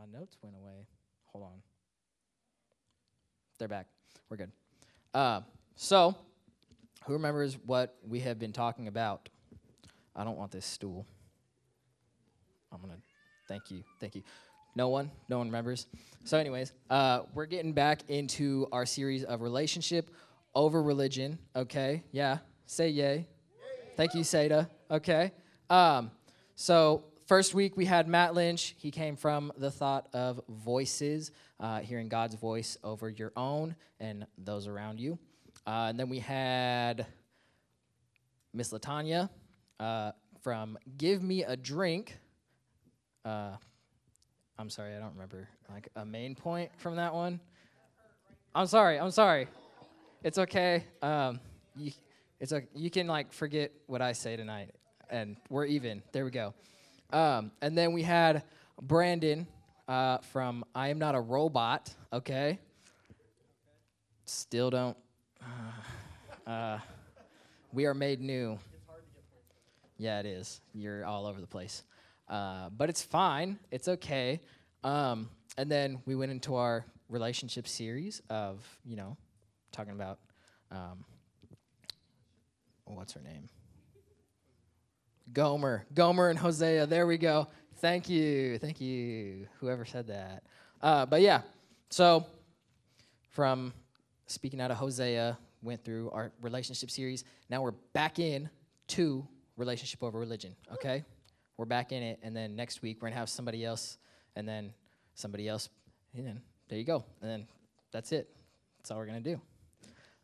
my notes went away. Hold on. They're back. We're good. Uh, so, who remembers what we have been talking about? I don't want this stool. I'm gonna. Thank you. Thank you. No one. No one remembers. So, anyways, uh, we're getting back into our series of relationship over religion. Okay. Yeah. Say yay. Thank you, Seda. Okay. Um, so first week we had Matt Lynch. He came from the thought of voices, uh, hearing God's voice over your own and those around you. Uh, and then we had Miss Latanya uh, from Give Me a Drink. Uh, I'm sorry, I don't remember like a main point from that one. I'm sorry. I'm sorry. It's okay. Um, you, it's okay. You can like forget what I say tonight, and we're even. There we go. Um, and then we had Brandon uh, from I Am Not a Robot. Okay. Still don't. Uh, uh, we are made new. Yeah, it is. You're all over the place. Uh, but it's fine. It's okay. Um, and then we went into our relationship series of, you know, talking about um, what's her name? Gomer. Gomer and Hosea. There we go. Thank you. Thank you. Whoever said that. Uh, but yeah, so from speaking out of Hosea, went through our relationship series. Now we're back in to relationship over religion, okay? We're back in it, and then next week we're gonna have somebody else, and then somebody else, and then there you go. And then that's it. That's all we're gonna do.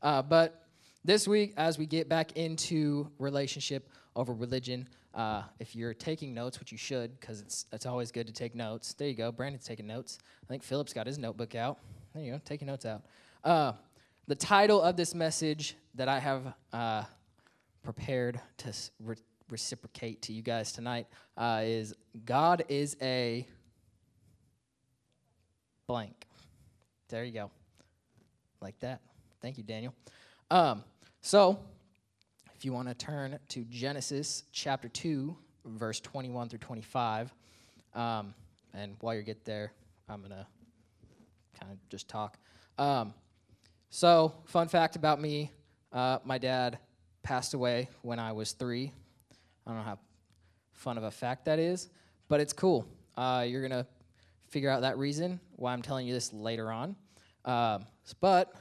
Uh, but this week, as we get back into relationship over religion, uh, if you're taking notes, which you should, because it's, it's always good to take notes. There you go. Brandon's taking notes. I think Philip's got his notebook out. There you go, taking notes out. Uh, the title of this message that I have uh, prepared to re- reciprocate to you guys tonight uh, is God is a blank. There you go. Like that. Thank you, Daniel. Um, so, if you want to turn to Genesis chapter 2, verse 21 through 25, um, and while you get there, I'm going to kind of just talk. Um, so, fun fact about me uh, my dad passed away when I was three. I don't know how fun of a fact that is, but it's cool. Uh, you're going to figure out that reason why I'm telling you this later on. Um, but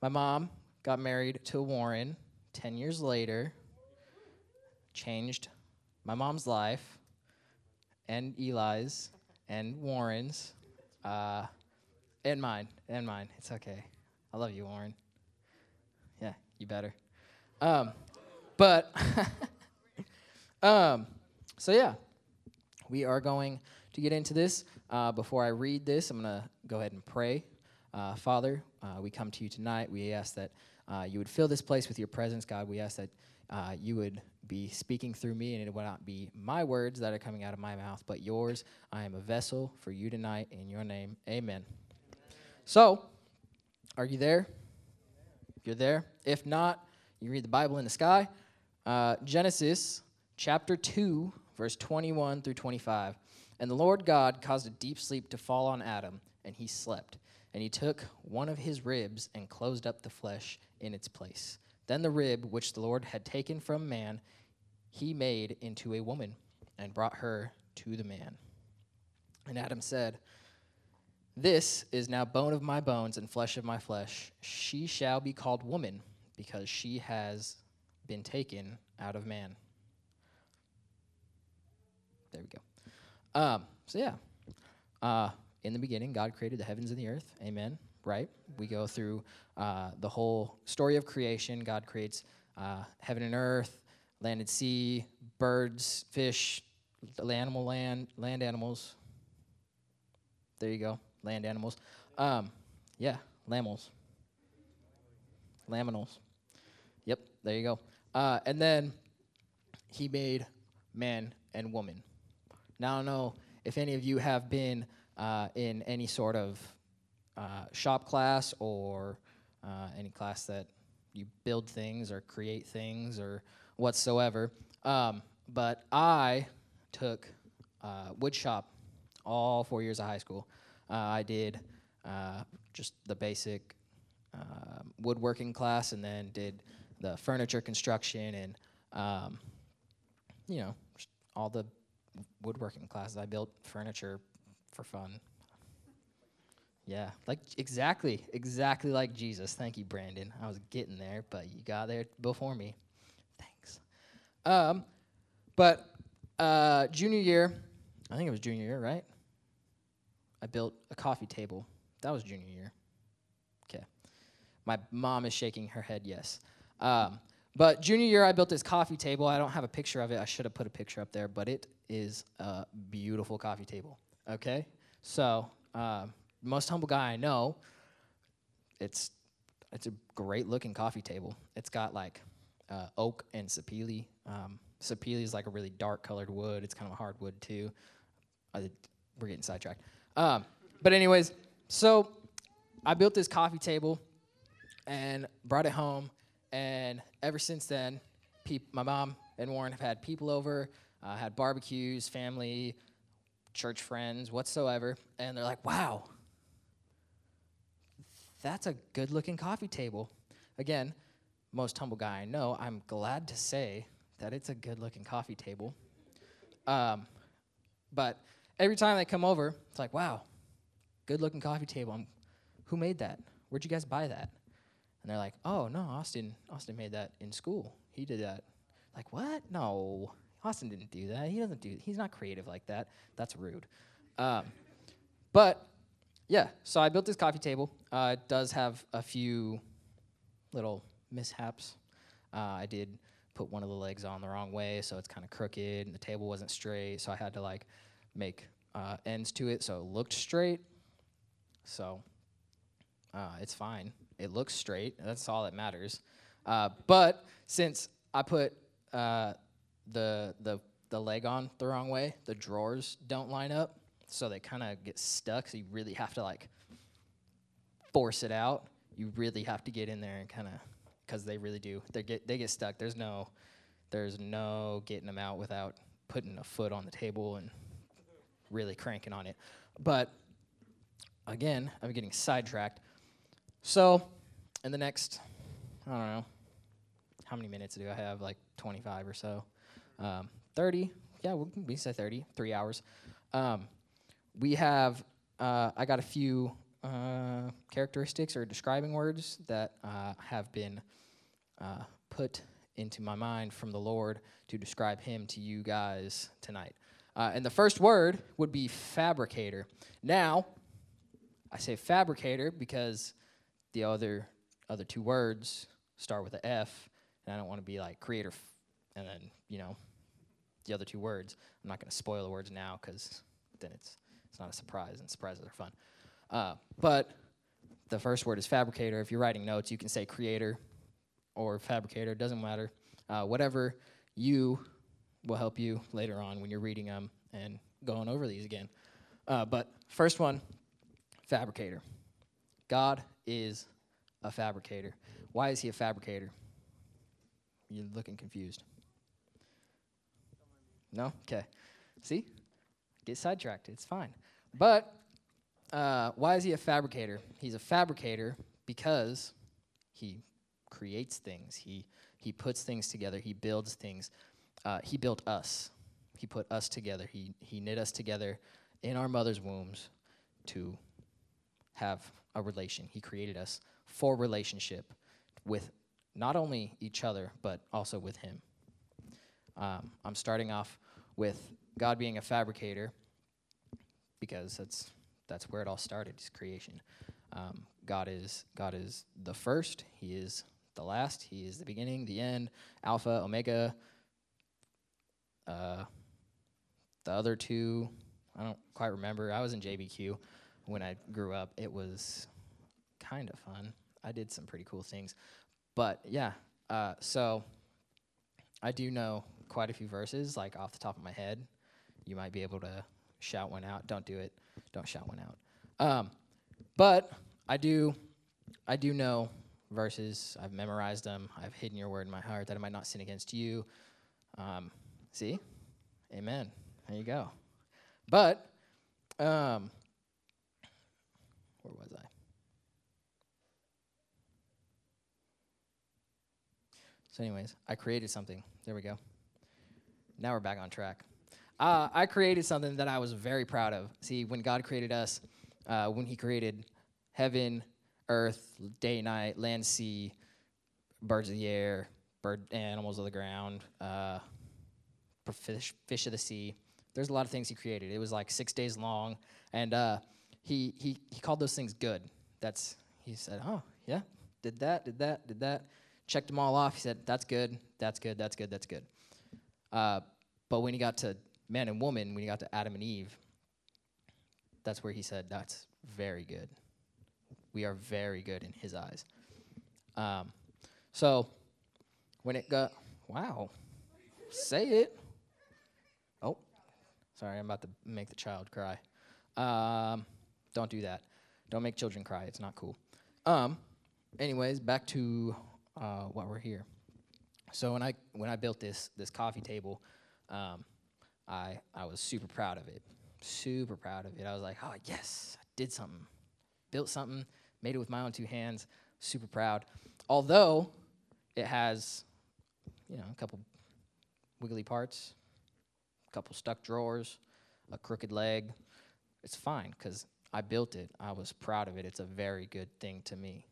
my mom got married to Warren 10 years later, changed my mom's life and Eli's and Warren's uh, and mine and mine. It's okay. I love you, Warren. Yeah, you better. Um, but um, so yeah, we are going to get into this. Uh, before I read this, I'm going to go ahead and pray. Uh, Father, uh, we come to you tonight. We ask that uh, you would fill this place with your presence, God. We ask that uh, you would be speaking through me, and it would not be my words that are coming out of my mouth, but yours. I am a vessel for you tonight. In your name, amen. So, are you there? You're there? If not, you read the Bible in the sky. Uh, Genesis chapter 2, verse 21 through 25. And the Lord God caused a deep sleep to fall on Adam, and he slept. And he took one of his ribs and closed up the flesh in its place. Then the rib which the Lord had taken from man, he made into a woman and brought her to the man. And Adam said, This is now bone of my bones and flesh of my flesh. She shall be called woman because she has been taken out of man. There we go. Um, so, yeah. Uh, in the beginning, God created the heavens and the earth. Amen. Right? We go through uh, the whole story of creation. God creates uh, heaven and earth, land and sea, birds, fish, animal land, land animals. There you go, land animals. Um, yeah, lammals. Laminals. Yep, there you go. Uh, and then he made man and woman. Now, I don't know if any of you have been uh, in any sort of uh, shop class or uh, any class that you build things or create things or whatsoever. Um, but I took uh, wood shop all four years of high school. Uh, I did uh, just the basic um, woodworking class, and then did the furniture construction and um, you know all the woodworking classes. I built furniture for fun. Yeah, like exactly, exactly like Jesus. Thank you, Brandon. I was getting there, but you got there before me. Thanks. Um, but uh, junior year, I think it was junior year, right? I built a coffee table. That was junior year. Okay. My mom is shaking her head, yes. Um, but junior year, I built this coffee table. I don't have a picture of it. I should have put a picture up there, but it is a beautiful coffee table. Okay? So, uh, most humble guy I know, it's it's a great looking coffee table. It's got like uh, oak and sapele. Um, sapele is like a really dark colored wood. It's kind of a hardwood too. We're getting sidetracked. Um, but anyways, so I built this coffee table and brought it home. And ever since then, my mom and Warren have had people over, uh, had barbecues, family, church friends, whatsoever. And they're like, wow, that's a good looking coffee table. Again, most humble guy I know, I'm glad to say that it's a good looking coffee table. Um, but every time they come over, it's like, wow, good looking coffee table. I'm, who made that? Where'd you guys buy that? And they're like, oh no, Austin, Austin made that in school. He did that. Like what? No, Austin didn't do that. He doesn't do. He's not creative like that. That's rude. Um, but yeah, so I built this coffee table. Uh, it does have a few little mishaps. Uh, I did put one of the legs on the wrong way, so it's kind of crooked, and the table wasn't straight, so I had to like make uh, ends to it so it looked straight. So uh, it's fine. It looks straight. That's all that matters. Uh, but since I put uh, the the the leg on the wrong way, the drawers don't line up, so they kind of get stuck. So you really have to like force it out. You really have to get in there and kind of because they really do. They get they get stuck. There's no there's no getting them out without putting a foot on the table and really cranking on it. But again, I'm getting sidetracked. So, in the next, I don't know, how many minutes do I have? Like 25 or so. Um, 30. Yeah, we, we say 30. Three hours. Um, we have. Uh, I got a few uh, characteristics or describing words that uh, have been uh, put into my mind from the Lord to describe Him to you guys tonight. Uh, and the first word would be fabricator. Now, I say fabricator because the other other two words start with an F, and I don't want to be like creator, f- and then you know the other two words. I'm not going to spoil the words now because then it's it's not a surprise, and surprises are fun. Uh, but the first word is fabricator. If you're writing notes, you can say creator or fabricator. Doesn't matter. Uh, whatever you will help you later on when you're reading them and going over these again. Uh, but first one, fabricator. God is a fabricator. Why is he a fabricator? You're looking confused. No? Okay. See? Get sidetracked. It's fine. But uh, why is he a fabricator? He's a fabricator because he creates things. He he puts things together. He builds things. Uh, he built us. He put us together. He he knit us together in our mother's wombs to have a relation. He created us for relationship with not only each other but also with Him. Um, I'm starting off with God being a fabricator because that's that's where it all started. Is creation. Um, God is God is the first. He is the last. He is the beginning, the end, Alpha, Omega. Uh, the other two, I don't quite remember. I was in JBQ when I grew up. It was kind of fun. I did some pretty cool things, but yeah. Uh, so I do know quite a few verses, like off the top of my head. You might be able to shout one out. Don't do it. Don't shout one out. Um, but I do, I do know verses. I've memorized them. I've hidden your word in my heart that I might not sin against you. Um, see, Amen. There you go. But Um, where was I? So, anyways, I created something. There we go. Now we're back on track. Uh, I created something that I was very proud of. See, when God created us, uh, when He created heaven, earth, day, night, land, sea, birds of the air, bird, animals of the ground, uh, fish, fish of the sea. There's a lot of things He created. It was like six days long, and uh, he, he, he called those things good. That's, he said, oh, yeah, did that, did that, did that. Checked them all off. He said, that's good, that's good, that's good, that's good. Uh, but when he got to man and woman, when he got to Adam and Eve, that's where he said, that's very good. We are very good in his eyes. Um, so when it got, wow, say it. Oh, sorry, I'm about to make the child cry. Um, don't do that. Don't make children cry. It's not cool. Um, anyways, back to uh, what we're here. So when I when I built this this coffee table, um, I I was super proud of it. Super proud of it. I was like, oh yes, I did something, built something, made it with my own two hands. Super proud. Although it has, you know, a couple wiggly parts, a couple stuck drawers, a crooked leg. It's fine because I built it. I was proud of it. It's a very good thing to me,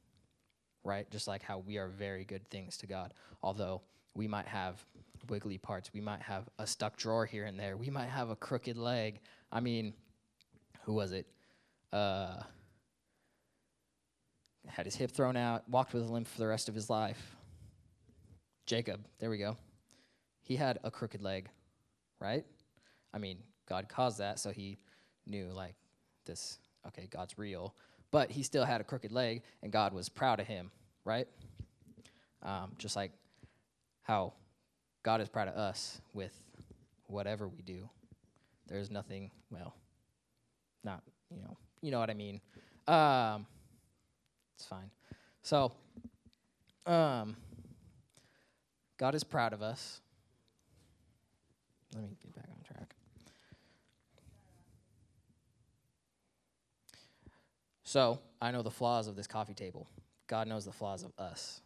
right? Just like how we are very good things to God. Although we might have wiggly parts, we might have a stuck drawer here and there, we might have a crooked leg. I mean, who was it? Uh, had his hip thrown out, walked with a limp for the rest of his life. Jacob, there we go. He had a crooked leg, right? I mean, God caused that, so he knew, like, this okay, God's real, but he still had a crooked leg, and God was proud of him, right? Um, just like how God is proud of us with whatever we do. There's nothing, well, not, you know, you know what I mean. Um, it's fine. So, um, God is proud of us. Let me get back on track. So I know the flaws of this coffee table. God knows the flaws of us.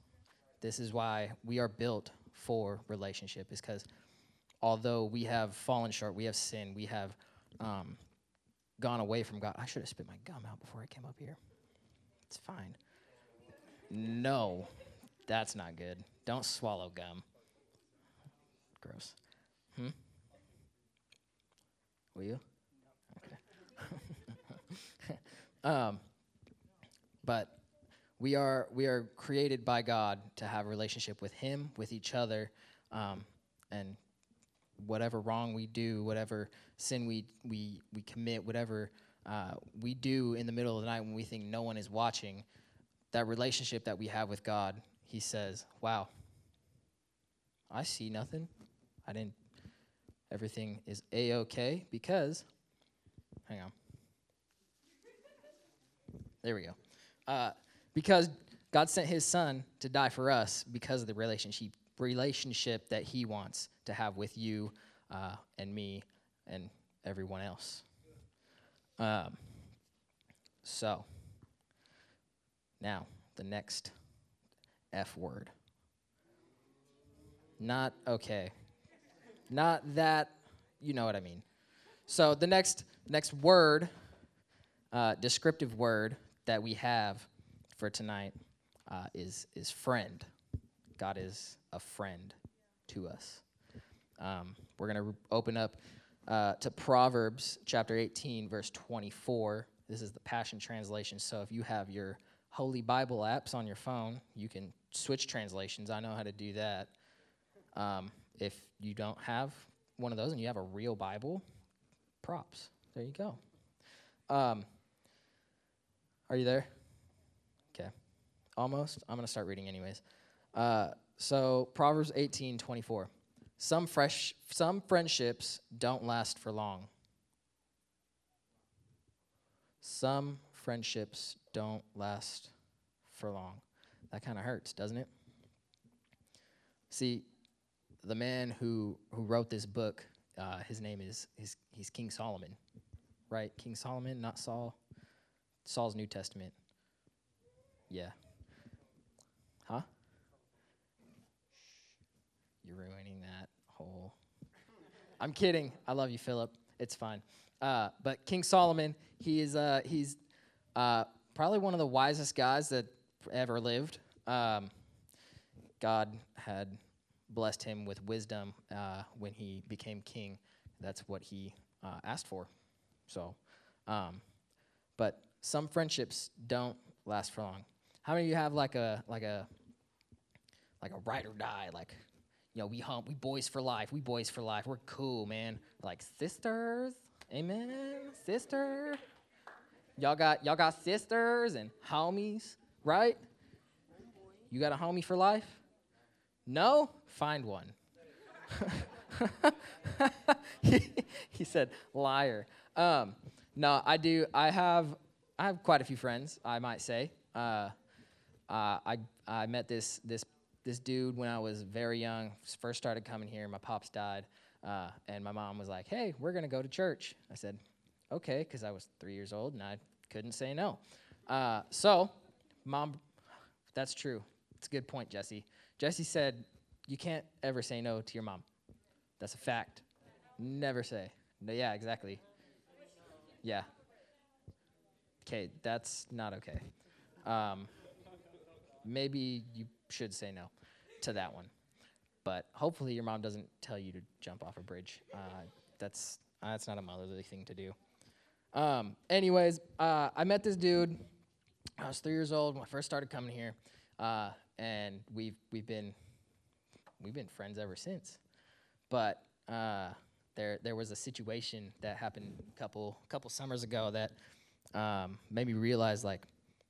This is why we are built for relationship, is because although we have fallen short, we have sinned, we have um, gone away from God. I should have spit my gum out before I came up here. It's fine. No, that's not good. Don't swallow gum. Gross. Hmm? Will you? Okay. um, but we are we are created by God to have a relationship with Him, with each other, um, and whatever wrong we do, whatever sin we we we commit, whatever uh, we do in the middle of the night when we think no one is watching, that relationship that we have with God, He says, "Wow, I see nothing. I didn't. Everything is a okay because, hang on. There we go." Uh, because God sent his son to die for us because of the relationship relationship that he wants to have with you uh, and me and everyone else. Um, so, now the next F word. Not okay. Not that, you know what I mean. So the next next word, uh, descriptive word that we have for tonight uh, is is friend. God is a friend to us. Um, we're going to re- open up uh, to Proverbs chapter 18, verse 24. This is the Passion Translation. So if you have your Holy Bible apps on your phone, you can switch translations. I know how to do that. Um, if you don't have one of those and you have a real Bible, props. There you go. Um, are you there? Almost. I'm going to start reading anyways. Uh, so, Proverbs 18 24. Some, fresh, some friendships don't last for long. Some friendships don't last for long. That kind of hurts, doesn't it? See, the man who, who wrote this book, uh, his name is, is he's King Solomon, right? King Solomon, not Saul. Saul's New Testament. Yeah. Huh? You're ruining that whole. I'm kidding. I love you, Philip. It's fine. Uh, but King Solomon, he is uh, he's uh, probably one of the wisest guys that ever lived. Um, God had blessed him with wisdom uh, when he became king. That's what he uh, asked for. So, um, but some friendships don't last for long. How many of you have like a like a like a ride or die? Like, you know, we hump, we boys for life. We boys for life. We're cool, man. Like sisters, amen, sister. Y'all got y'all got sisters and homies, right? You got a homie for life? No? Find one. he, he, said, liar. Um, no, I do. I have I have quite a few friends, I might say. Uh, uh, I I met this this this dude when I was very young. First started coming here. My pops died, uh, and my mom was like, "Hey, we're gonna go to church." I said, "Okay," because I was three years old and I couldn't say no. Uh, so, mom, that's true. It's a good point, Jesse. Jesse said, You can't ever say no to your mom. That's a fact. Never say. No, yeah, exactly. Yeah. Okay, that's not okay. Um, maybe you should say no to that one. But hopefully your mom doesn't tell you to jump off a bridge. Uh, that's uh, that's not a motherly thing to do. Um, anyways, uh, I met this dude. I was three years old when I first started coming here. Uh, and we've we've been we've been friends ever since. But uh, there there was a situation that happened a couple couple summers ago that um, made me realize like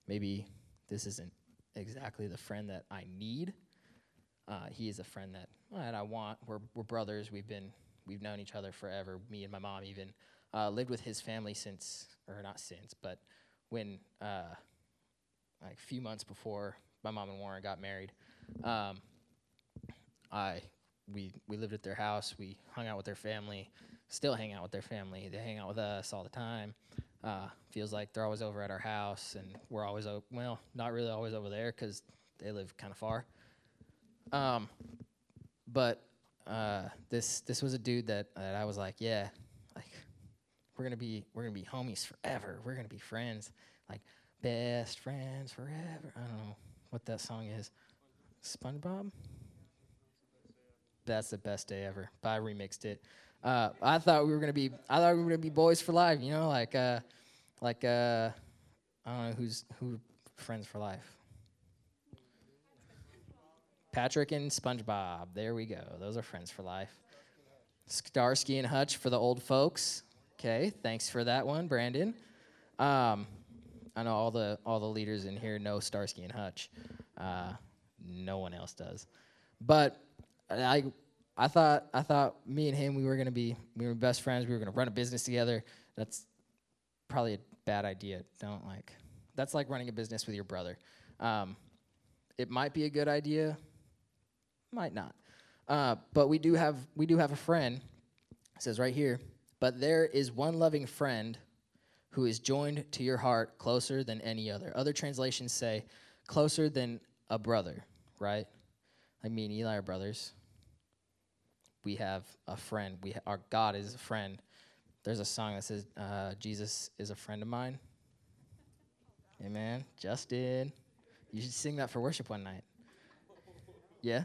maybe this isn't exactly the friend that I need. Uh, he is a friend that I want. We're we're brothers. We've been we've known each other forever. Me and my mom even uh, lived with his family since or not since, but when uh, like a few months before my mom and Warren got married, um, I we we lived at their house. We hung out with their family. Still hang out with their family. They hang out with us all the time. Uh, feels like they're always over at our house, and we're always o- well, not really always over there because they live kind of far. Um, but uh, this this was a dude that, that I was like, yeah, like we're gonna be we're gonna be homies forever. We're gonna be friends, like best friends forever. I don't know what that song is. SpongeBob. That's the best day ever. But I remixed it. Uh, I thought we were gonna be. I thought we were gonna be boys for life. You know, like uh, like uh, I don't know who's who friends for life. Patrick and SpongeBob. There we go. Those are friends for life. Starsky and Hutch for the old folks. Okay, thanks for that one, Brandon. Um, I know all the all the leaders in here know Starsky and Hutch. Uh, no one else does, but I I thought I thought me and him we were gonna be we were best friends. We were gonna run a business together. That's probably a bad idea. Don't like that's like running a business with your brother. Um, it might be a good idea, might not. Uh, but we do have we do have a friend. It says right here. But there is one loving friend who is joined to your heart closer than any other. Other translations say closer than a brother, right? Like me and Eli are brothers. We have a friend. We ha- our God is a friend. There's a song that says uh, Jesus is a friend of mine. Amen. Justin, you should sing that for worship one night. Yeah.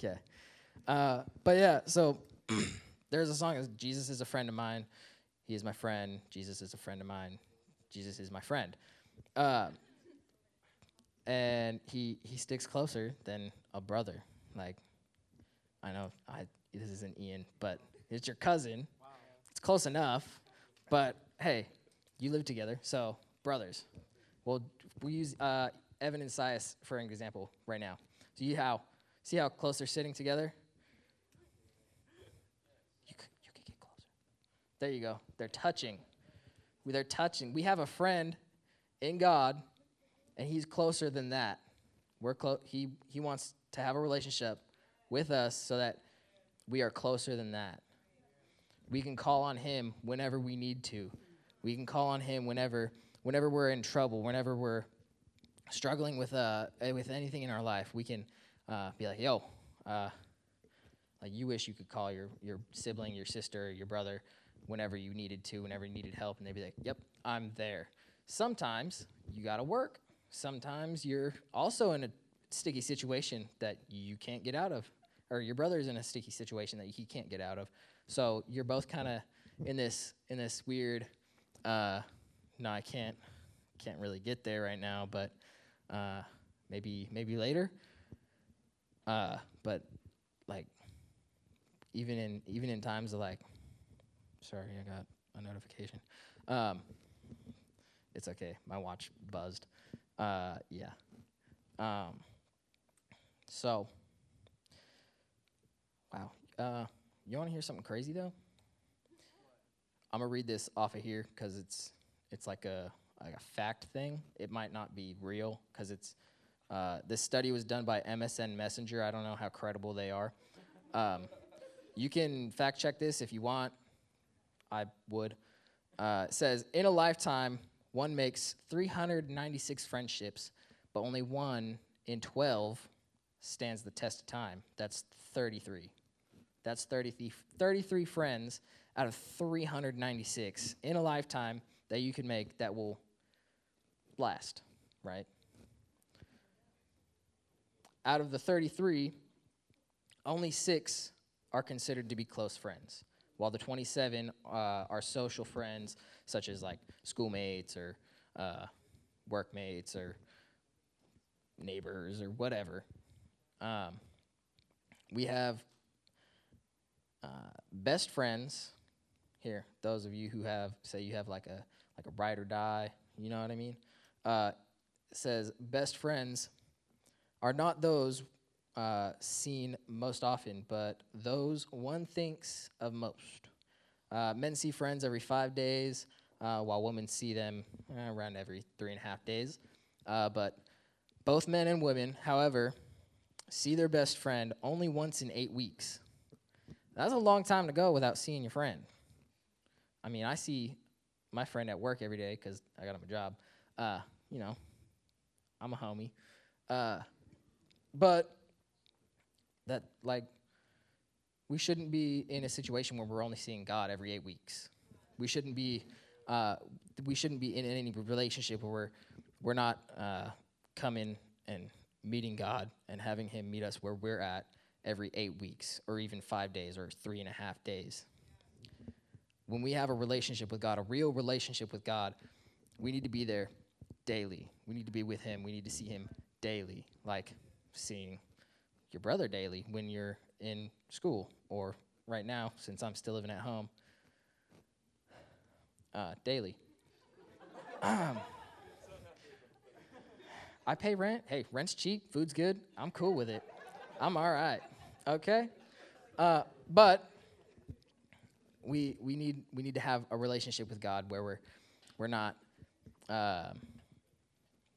Okay. Uh, but yeah, so there's a song Jesus is a friend of mine. He is my friend. Jesus is a friend of mine. Jesus is my friend. Uh, and he he sticks closer than a brother. Like, I know I this isn't Ian, but it's your cousin. Wow. It's close enough. But hey, you live together, so brothers. Well, we use uh, Evan and Sias for an example right now. See how see how close they're sitting together. You could, you get closer. There you go. They're touching. They're touching. We have a friend in God, and He's closer than that. We're close. he, he wants to have a relationship with us so that we are closer than that. We can call on Him whenever we need to. We can call on Him whenever, whenever we're in trouble, whenever we're struggling with uh eh, with anything in our life. We can uh, be like, "Yo, uh, like you wish you could call your your sibling, your sister, your brother, whenever you needed to, whenever you needed help, and they'd be like, "Yep, I'm there." Sometimes you gotta work. Sometimes you're also in a sticky situation that you can't get out of, or your brother's in a sticky situation that he can't get out of. So you're both kind of in this in this weird. Uh, no, I can't can't really get there right now, but uh, maybe maybe later. Uh, but like even in even in times of like, sorry, I got a notification. Um, it's okay. My watch buzzed. Uh, yeah. Um, so, wow. Uh, you want to hear something crazy though? I'm gonna read this off of here because it's it's like a like a fact thing. It might not be real because it's uh, this study was done by MSN Messenger. I don't know how credible they are. Um, you can fact check this if you want. I would. Uh, it says in a lifetime, one makes 396 friendships, but only one in 12 stands the test of time. That's 33. That's 33, 33 friends out of 396 in a lifetime that you can make that will last, right? Out of the 33, only six are considered to be close friends, while the 27 uh, are social friends, such as like schoolmates or uh, workmates or neighbors or whatever. Um, we have uh, best friends here. Those of you who have, say, you have like a like a ride or die. You know what I mean? Uh, says best friends are not those uh, seen most often, but those one thinks of most. Uh, men see friends every five days, uh, while women see them uh, around every three and a half days. But both men and women, however, see their best friend only once in eight weeks. That's a long time to go without seeing your friend. I mean, I see my friend at work every day because I got him a job. Uh, you know, I'm a homie. Uh, but that, like, we shouldn't be in a situation where we're only seeing God every eight weeks. We shouldn't be, uh, we shouldn't be in any relationship where we're, we're not uh, coming and meeting God and having Him meet us where we're at every eight weeks or even five days or three and a half days. When we have a relationship with God, a real relationship with God, we need to be there daily. We need to be with Him. We need to see Him daily, like seeing your brother daily when you're in school or right now, since I'm still living at home, uh, daily. Um, I pay rent. Hey, rent's cheap, food's good. I'm cool with it. I'm all right. Okay? Uh, but we, we, need, we need to have a relationship with God where we're, we're not, uh,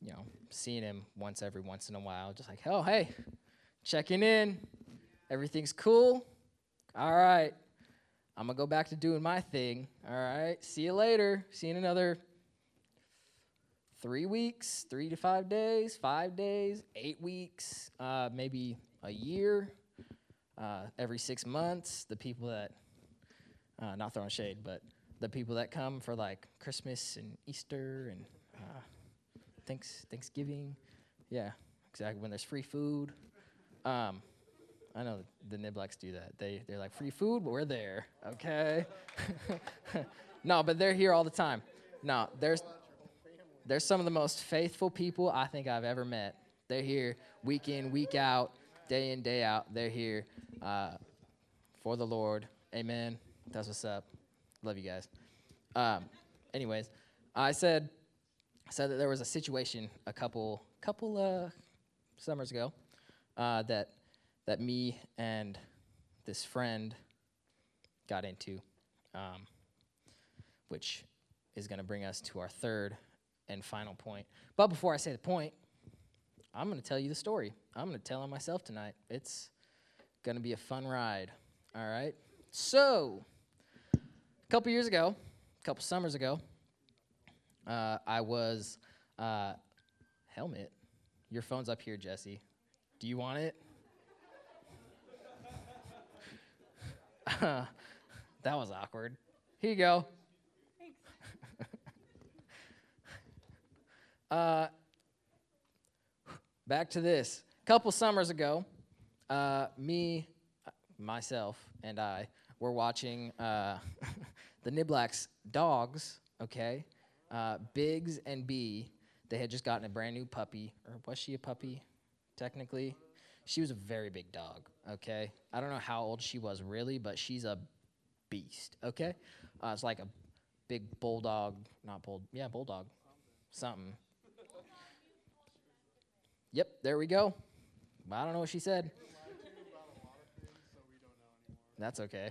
you know, seeing Him once every once in a while. Just like, oh, hey, checking in. Everything's cool. All right. I'm going to go back to doing my thing. All right. See you later. See you in another three weeks, three to five days, five days, eight weeks, uh, maybe a year, uh, every six months. The people that, uh, not throwing shade, but the people that come for like Christmas and Easter and uh, thanks Thanksgiving, yeah, exactly. When there's free food, um, I know the Niblacks do that. They they're like free food, but we're there, okay? no, but they're here all the time. No, there's there's some of the most faithful people I think I've ever met. They're here week in, week out, day in, day out. They're here uh, for the Lord. Amen. That's what's up. Love you guys. Um, anyways, I said said that there was a situation a couple couple uh, summers ago uh, that that me and this friend got into, um, which is going to bring us to our third and final point. But before I say the point, I'm going to tell you the story. I'm going to tell it myself tonight. It's going to be a fun ride. All right. So, a couple years ago, a couple summers ago, uh, I was uh, helmet. Your phone's up here, Jesse. Do you want it? that was awkward. Here you go. uh, back to this. A couple summers ago, uh, me, myself, and I were watching uh, the Niblack's dogs, okay? Uh, Biggs and B, they had just gotten a brand new puppy. Or was she a puppy, technically? She was a very big dog, okay? I don't know how old she was really, but she's a beast, okay? Uh, it's like a big bulldog, not bull, yeah, bulldog, something. Yep, there we go. I don't know what she said. That's okay.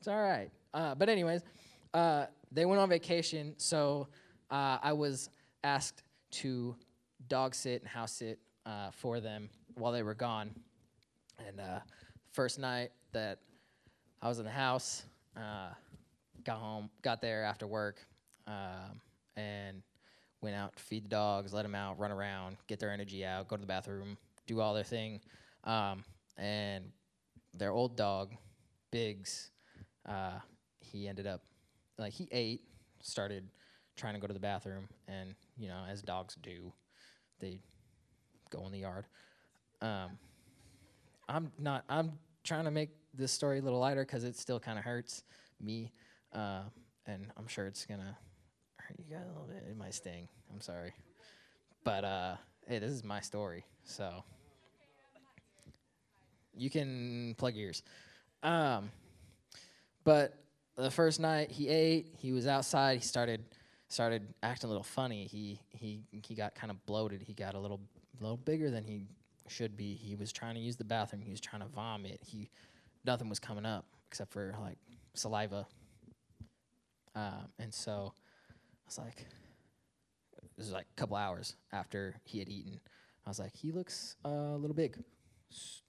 It's all right. Uh, but anyways, uh, they went on vacation, so uh, I was asked to dog sit and house sit uh, for them while they were gone. And uh, first night that I was in the house, uh, got home, got there after work, um, and went out feed the dogs, let them out, run around, get their energy out, go to the bathroom, do all their thing. Um, and their old dog, Biggs, uh, he ended up, like, he ate, started trying to go to the bathroom, and, you know, as dogs do, they go in the yard. Um, I'm not, I'm trying to make this story a little lighter because it still kind of hurts me, uh, and I'm sure it's going to you got a little bit. It might sting. I'm sorry. But, uh, hey, this is my story, so you can plug ears. Um, but the first night he ate, he was outside. He started started acting a little funny. He he he got kind of bloated. He got a little little bigger than he should be. He was trying to use the bathroom. He was trying to vomit. He nothing was coming up except for like saliva. Um, and so was like, this was like a couple hours after he had eaten. I was like, he looks uh, a little big.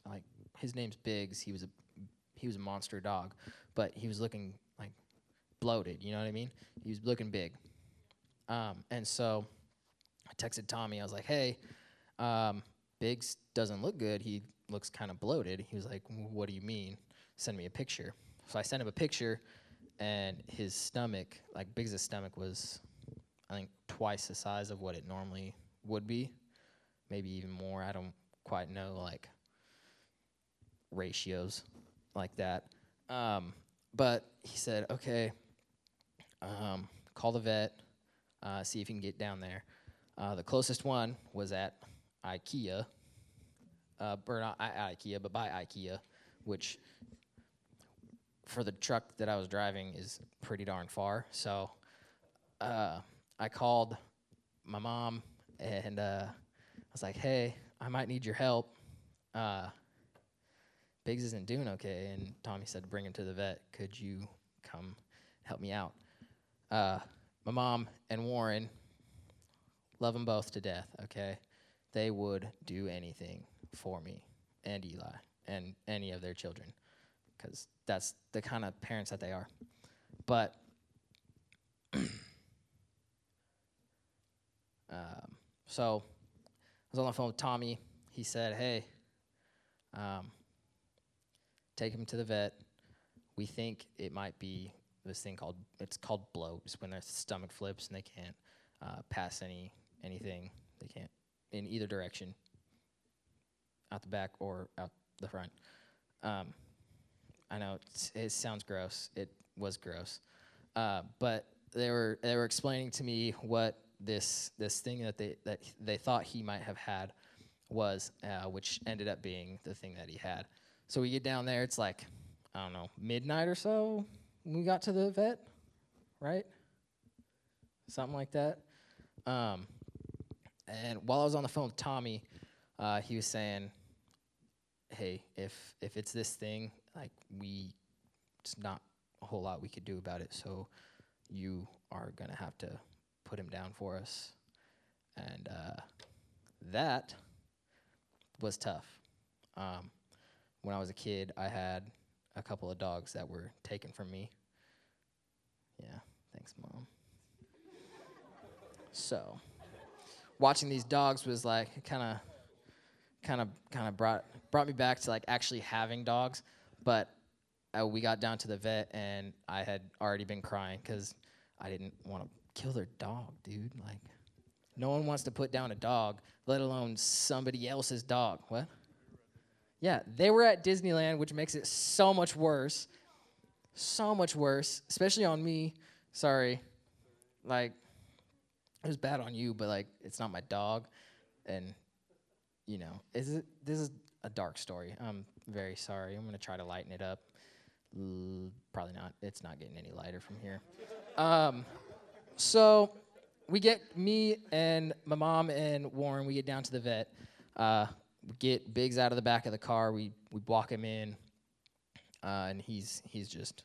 Like his name's Biggs. He was a he was a monster dog, but he was looking like bloated. You know what I mean? He was looking big. Um, and so I texted Tommy. I was like, hey, um, Biggs doesn't look good. He looks kind of bloated. He was like, what do you mean? Send me a picture. So I sent him a picture, and his stomach, like Biggs' stomach, was I think twice the size of what it normally would be, maybe even more. I don't quite know like ratios like that. Um, but he said, okay, um, call the vet, uh, see if you can get down there. Uh, the closest one was at IKEA, uh, or not IKEA, but by IKEA, which for the truck that I was driving is pretty darn far. So uh, I called my mom and uh, I was like, hey, I might need your help. Uh, Biggs isn't doing okay. And Tommy said, bring him to the vet. Could you come help me out? Uh, my mom and Warren love them both to death, okay? They would do anything for me and Eli and any of their children because that's the kind of parents that they are. But um, so I was on the phone with Tommy. He said, hey, um, take him to the vet. We think it might be this thing called it's called bloat. It's when their stomach flips and they can't uh, pass any anything. They can't in either direction, out the back or out the front. Um, I know it sounds gross. It was gross, uh, but they were they were explaining to me what this this thing that they that they thought he might have had was, uh, which ended up being the thing that he had. So we get down there. It's like I don't know midnight or so when we got to the vet, right? Something like that. Um, and while I was on the phone with Tommy, uh, he was saying, "Hey, if if it's this thing, like we, it's not a whole lot we could do about it. So you are gonna have to put him down for us." And uh, that was tough. Um, when I was a kid, I had a couple of dogs that were taken from me. Yeah, thanks, mom. So, watching these dogs was like kind of, kind of, kind of brought brought me back to like actually having dogs. But uh, we got down to the vet, and I had already been crying because I didn't want to kill their dog, dude. Like, no one wants to put down a dog, let alone somebody else's dog. What? Yeah, they were at Disneyland, which makes it so much worse. So much worse, especially on me. Sorry. Like, it was bad on you, but like, it's not my dog. And, you know, is it, this is a dark story. I'm very sorry. I'm going to try to lighten it up. L- probably not. It's not getting any lighter from here. Um, so we get me and my mom and Warren. We get down to the vet. Uh, we get Biggs out of the back of the car. We we walk him in, uh, and he's he's just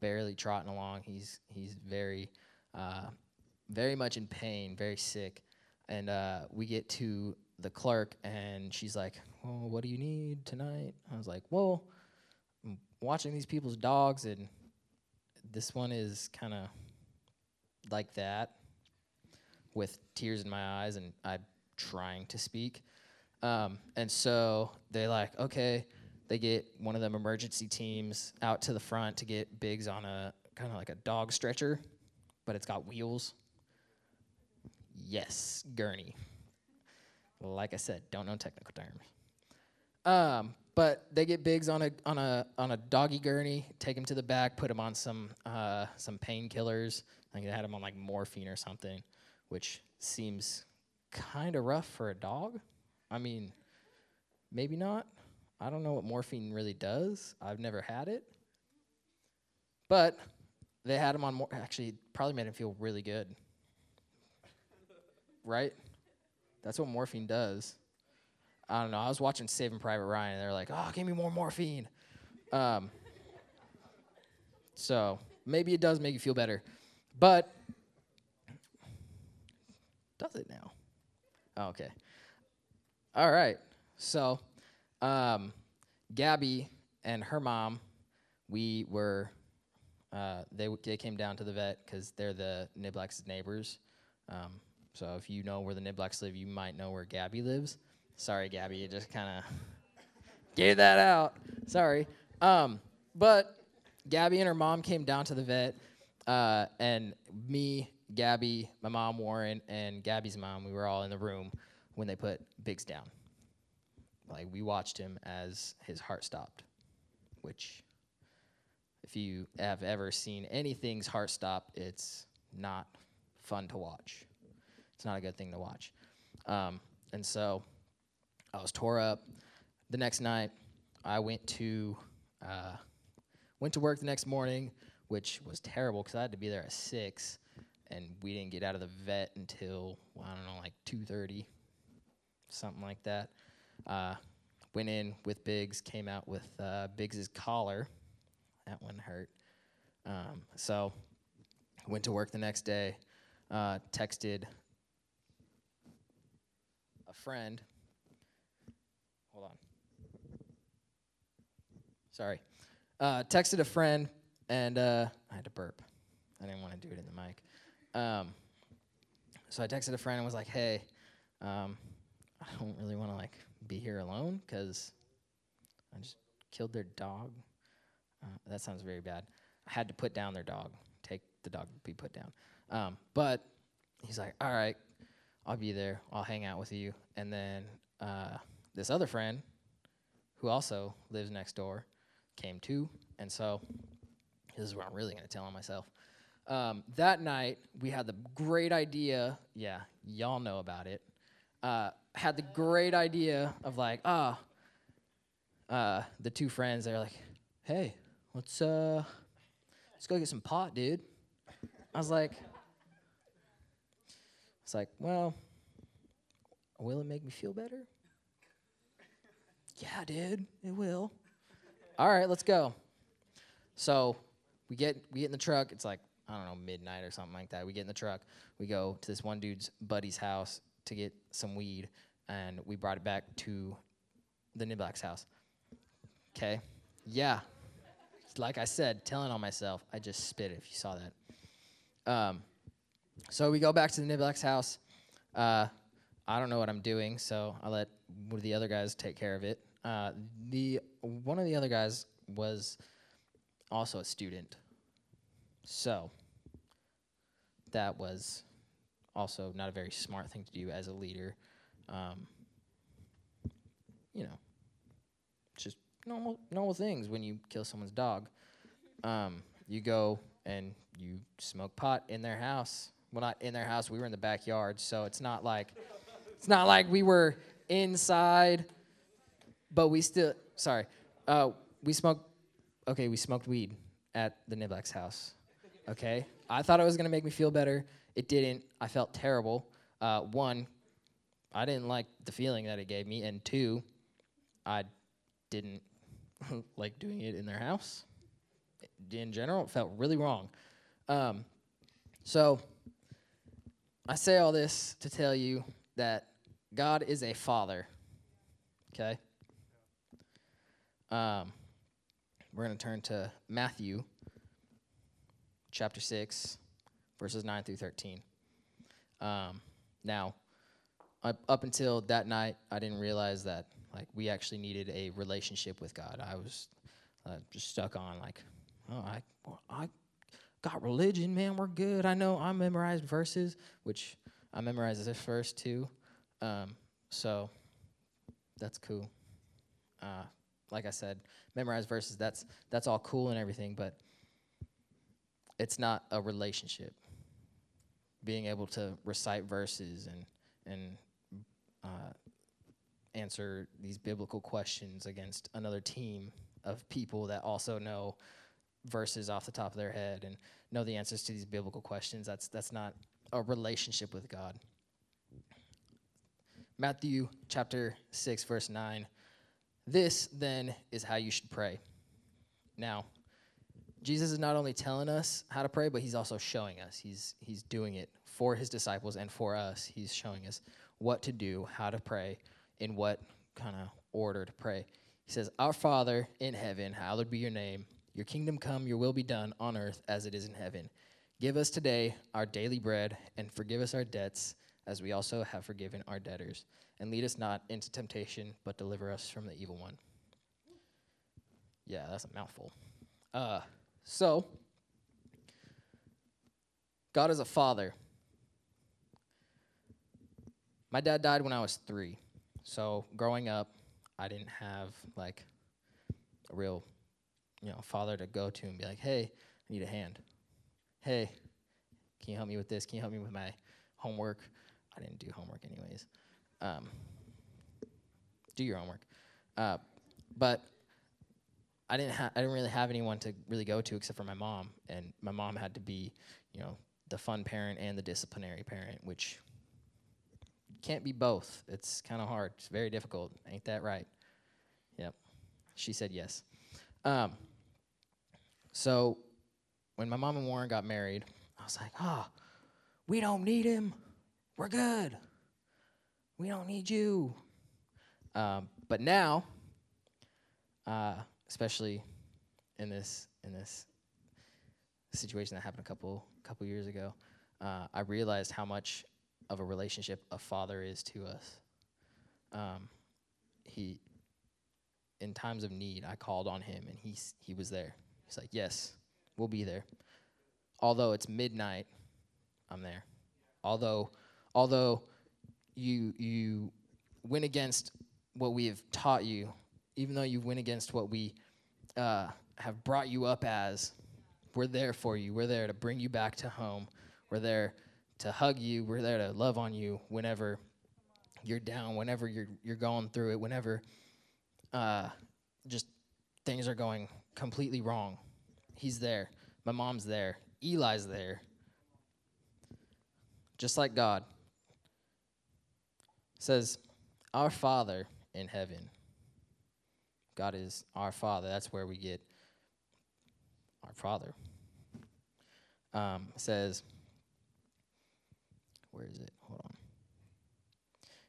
barely trotting along. He's he's very uh, very much in pain, very sick. And uh, we get to the clerk, and she's like, "Well, what do you need tonight?" I was like, "Well, I'm watching these people's dogs, and this one is kind of like that, with tears in my eyes, and I'm trying to speak." Um, and so they like, okay, they get one of them emergency teams out to the front to get Biggs on a kind of like a dog stretcher, but it's got wheels. Yes, gurney. Like I said, don't know technical terms. Um, but they get Biggs on a on a on a doggy gurney, take him to the back, put him on some uh, some painkillers. I think they had him on like morphine or something, which seems kind of rough for a dog. I mean, maybe not. I don't know what morphine really does. I've never had it. But they had him on mor- actually probably made him feel really good. right? That's what morphine does. I don't know. I was watching Saving Private Ryan and they're like, "Oh, give me more morphine." Um, so, maybe it does make you feel better. But does it now? Oh, okay. All right. So, um, Gabby and her mom, we were, uh, they, they came down to the vet because they're the Niblack's neighbors. Um, so if you know where the Niblacks live, you might know where Gabby lives. Sorry, Gabby, you just kind of gave that out. Sorry. Um, but Gabby and her mom came down to the vet, uh, and me, Gabby, my mom Warren, and Gabby's mom, we were all in the room when they put Biggs down. Like we watched him as his heart stopped, which, if you have ever seen anything's heart stop, it's not fun to watch. It's not a good thing to watch. Um, and so I was tore up. The next night, I went to uh, went to work the next morning, which was terrible because I had to be there at six, and we didn't get out of the vet until well, I don't know, like two thirty, something like that. Uh, went in with Biggs, came out with uh, Biggs's collar. That one hurt. Um, so went to work the next day. Uh, texted a friend. Hold on. Sorry. Uh, texted a friend, and uh, I had to burp. I didn't want to do it in the mic. Um, so I texted a friend and was like, "Hey, um, I don't really want to like be here alone because I just killed their dog. Uh, that sounds very bad. I had to put down their dog. Take the dog to be put down. Um, but he's like, all right, I'll be there. I'll hang out with you. And then uh, this other friend, who also lives next door, came to. And so this is what I'm really going to tell on myself. Um, that night, we had the great idea. Yeah, y'all know about it. Uh, had the great idea of like, ah, uh, the two friends. They're like, hey, let's uh, let's go get some pot, dude. I was like, it's like, well, will it make me feel better? Yeah, dude, it will. All right, let's go. So we get we get in the truck. It's like I don't know midnight or something like that. We get in the truck. We go to this one dude's buddy's house to get some weed, and we brought it back to the Niblack's house. Okay, yeah. Like I said, telling on myself. I just spit it, if you saw that. Um, So we go back to the Niblack's house. Uh, I don't know what I'm doing, so I let one of the other guys take care of it. Uh, the one of the other guys was also a student, so that was also not a very smart thing to do as a leader. Um, you know, just normal normal things when you kill someone's dog. Um, you go and you smoke pot in their house. Well, not in their house. We were in the backyard, so it's not like it's not like we were inside, but we still. Sorry, uh, we smoked. Okay, we smoked weed at the Niblack's house. Okay, I thought it was gonna make me feel better. It didn't. I felt terrible. Uh, one, I didn't like the feeling that it gave me, and two, I didn't like doing it in their house. In general, it felt really wrong. Um, so, I say all this to tell you that God is a father. Okay? Um, we're going to turn to Matthew chapter 6, verses 9 through 13. Um, now, up, up until that night, I didn't realize that like we actually needed a relationship with God. I was uh, just stuck on like, oh, I, I got religion, man. We're good. I know I memorized verses, which I memorized this verse too. Um, so that's cool. Uh, like I said, memorize verses. That's that's all cool and everything, but it's not a relationship. Being able to recite verses and and uh, answer these biblical questions against another team of people that also know verses off the top of their head and know the answers to these biblical questions. That's that's not a relationship with God. Matthew chapter 6 verse 9. This then is how you should pray. Now, Jesus is not only telling us how to pray, but he's also showing us. He's he's doing it for his disciples and for us. He's showing us what to do, how to pray, in what kind of order to pray. He says, Our Father in heaven, hallowed be your name. Your kingdom come, your will be done on earth as it is in heaven. Give us today our daily bread, and forgive us our debts, as we also have forgiven our debtors. And lead us not into temptation, but deliver us from the evil one. Yeah, that's a mouthful. Uh, so, God is a father. My dad died when I was three. So, growing up, I didn't have like a real, you know, father to go to and be like, hey, I need a hand. Hey, can you help me with this? Can you help me with my homework? I didn't do homework anyways. Um, do your homework. Uh, but I didn't ha- I didn't really have anyone to really go to except for my mom, and my mom had to be, you know, the fun parent and the disciplinary parent, which can't be both. It's kind of hard. It's very difficult. Ain't that right? Yep. She said yes. Um, so when my mom and Warren got married, I was like, oh, we don't need him. We're good. We don't need you. Um, but now, uh, especially in this in this situation that happened a couple couple years ago, uh, I realized how much of a relationship a father is to us. Um, he, in times of need, I called on him, and he's he was there. He's like, "Yes, we'll be there." Although it's midnight, I'm there. Although, although you you went against what we have taught you, even though you went against what we uh, have brought you up as, we're there for you. We're there to bring you back to home. We're there to hug you. We're there to love on you whenever you're down, whenever you're you're going through it, whenever uh, just things are going completely wrong. He's there. My mom's there. Eli's there. Just like God says, Our Father in heaven. God is our Father. That's where we get our Father. Um, says, where is it? Hold on.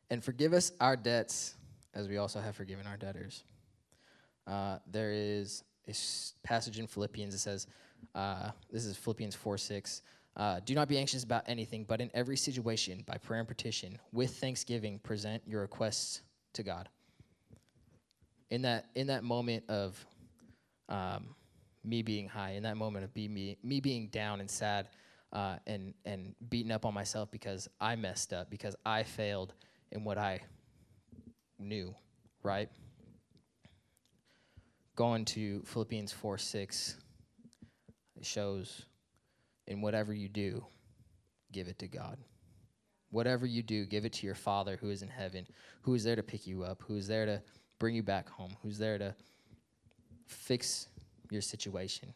And forgive us our debts as we also have forgiven our debtors. Uh, there is a passage in Philippians that says, uh, this is Philippians 4 6. Uh, do not be anxious about anything, but in every situation, by prayer and petition, with thanksgiving, present your requests to God. In that in that moment of um, me being high, in that moment of be me me being down and sad, uh, and and beating up on myself because I messed up, because I failed in what I knew, right? Going to Philippians 4 6, it shows in whatever you do, give it to God. Whatever you do, give it to your Father who is in heaven, who is there to pick you up, who is there to bring you back home, who's there to fix your situation.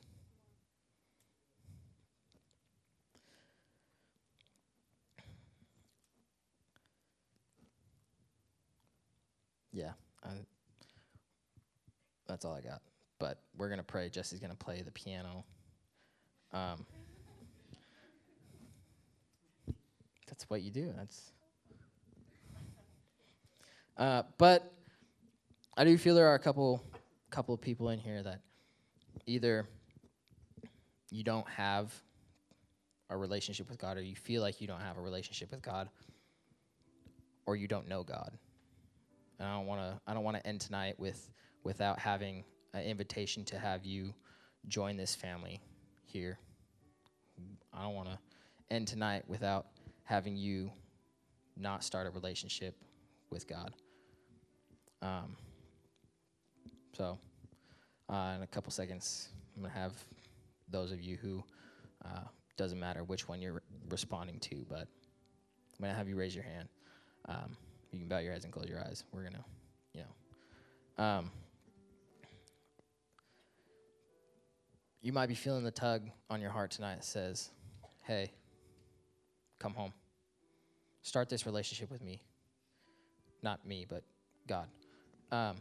Yeah, I, that's all I got. But we're gonna pray. Jesse's gonna play the piano. Um, that's what you do. That's. Uh, but I do feel there are a couple couple of people in here that either you don't have a relationship with God or you feel like you don't have a relationship with God or you don't know God. And I don't want to I don't want to end tonight with without having an invitation to have you join this family here. I don't want to end tonight without having you not start a relationship with God. Um, so, uh, in a couple seconds, I'm going to have those of you who, uh, doesn't matter which one you're re- responding to, but I'm going to have you raise your hand. Um, you can bow your heads and close your eyes. We're going to, you know. Um, you might be feeling the tug on your heart tonight that says, hey, come home. Start this relationship with me. Not me, but God. Um,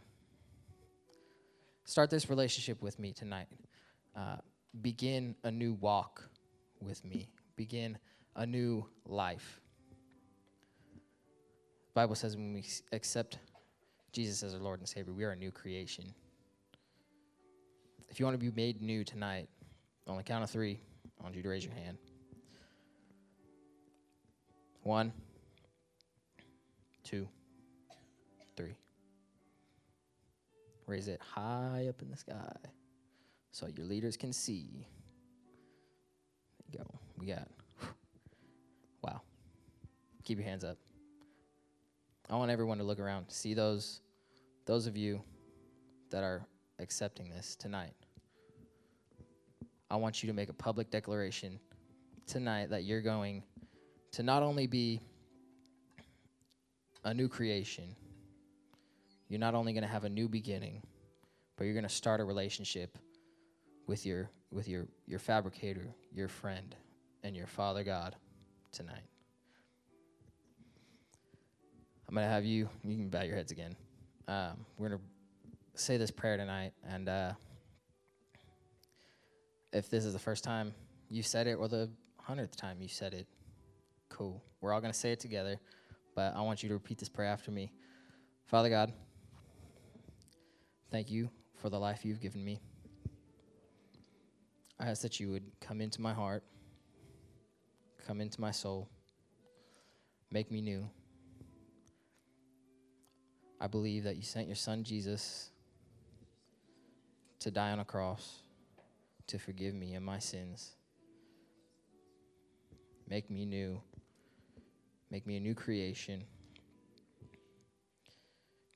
start this relationship with me tonight. Uh, begin a new walk with me. Begin a new life. Bible says when we accept Jesus as our Lord and Savior, we are a new creation. If you want to be made new tonight, on the count of three, I want you to raise your hand. One, two, three. Raise it high up in the sky so your leaders can see. There you go. We got, wow. Keep your hands up. I want everyone to look around, see those, those of you that are accepting this tonight. I want you to make a public declaration tonight that you're going to not only be a new creation, you're not only going to have a new beginning, but you're going to start a relationship with your with your your fabricator, your friend, and your Father God tonight. I'm going to have you. You can bow your heads again. Um, we're going to say this prayer tonight, and uh, if this is the first time you said it or the hundredth time you said it, cool. We're all going to say it together, but I want you to repeat this prayer after me. Father God, thank you for the life you've given me. I ask that you would come into my heart, come into my soul, make me new. I believe that you sent your son Jesus to die on a cross to forgive me and my sins. Make me new. Make me a new creation.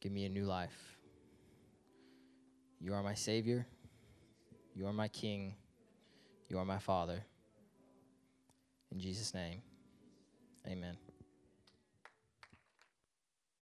Give me a new life. You are my Savior. You are my King. You are my Father. In Jesus' name, amen.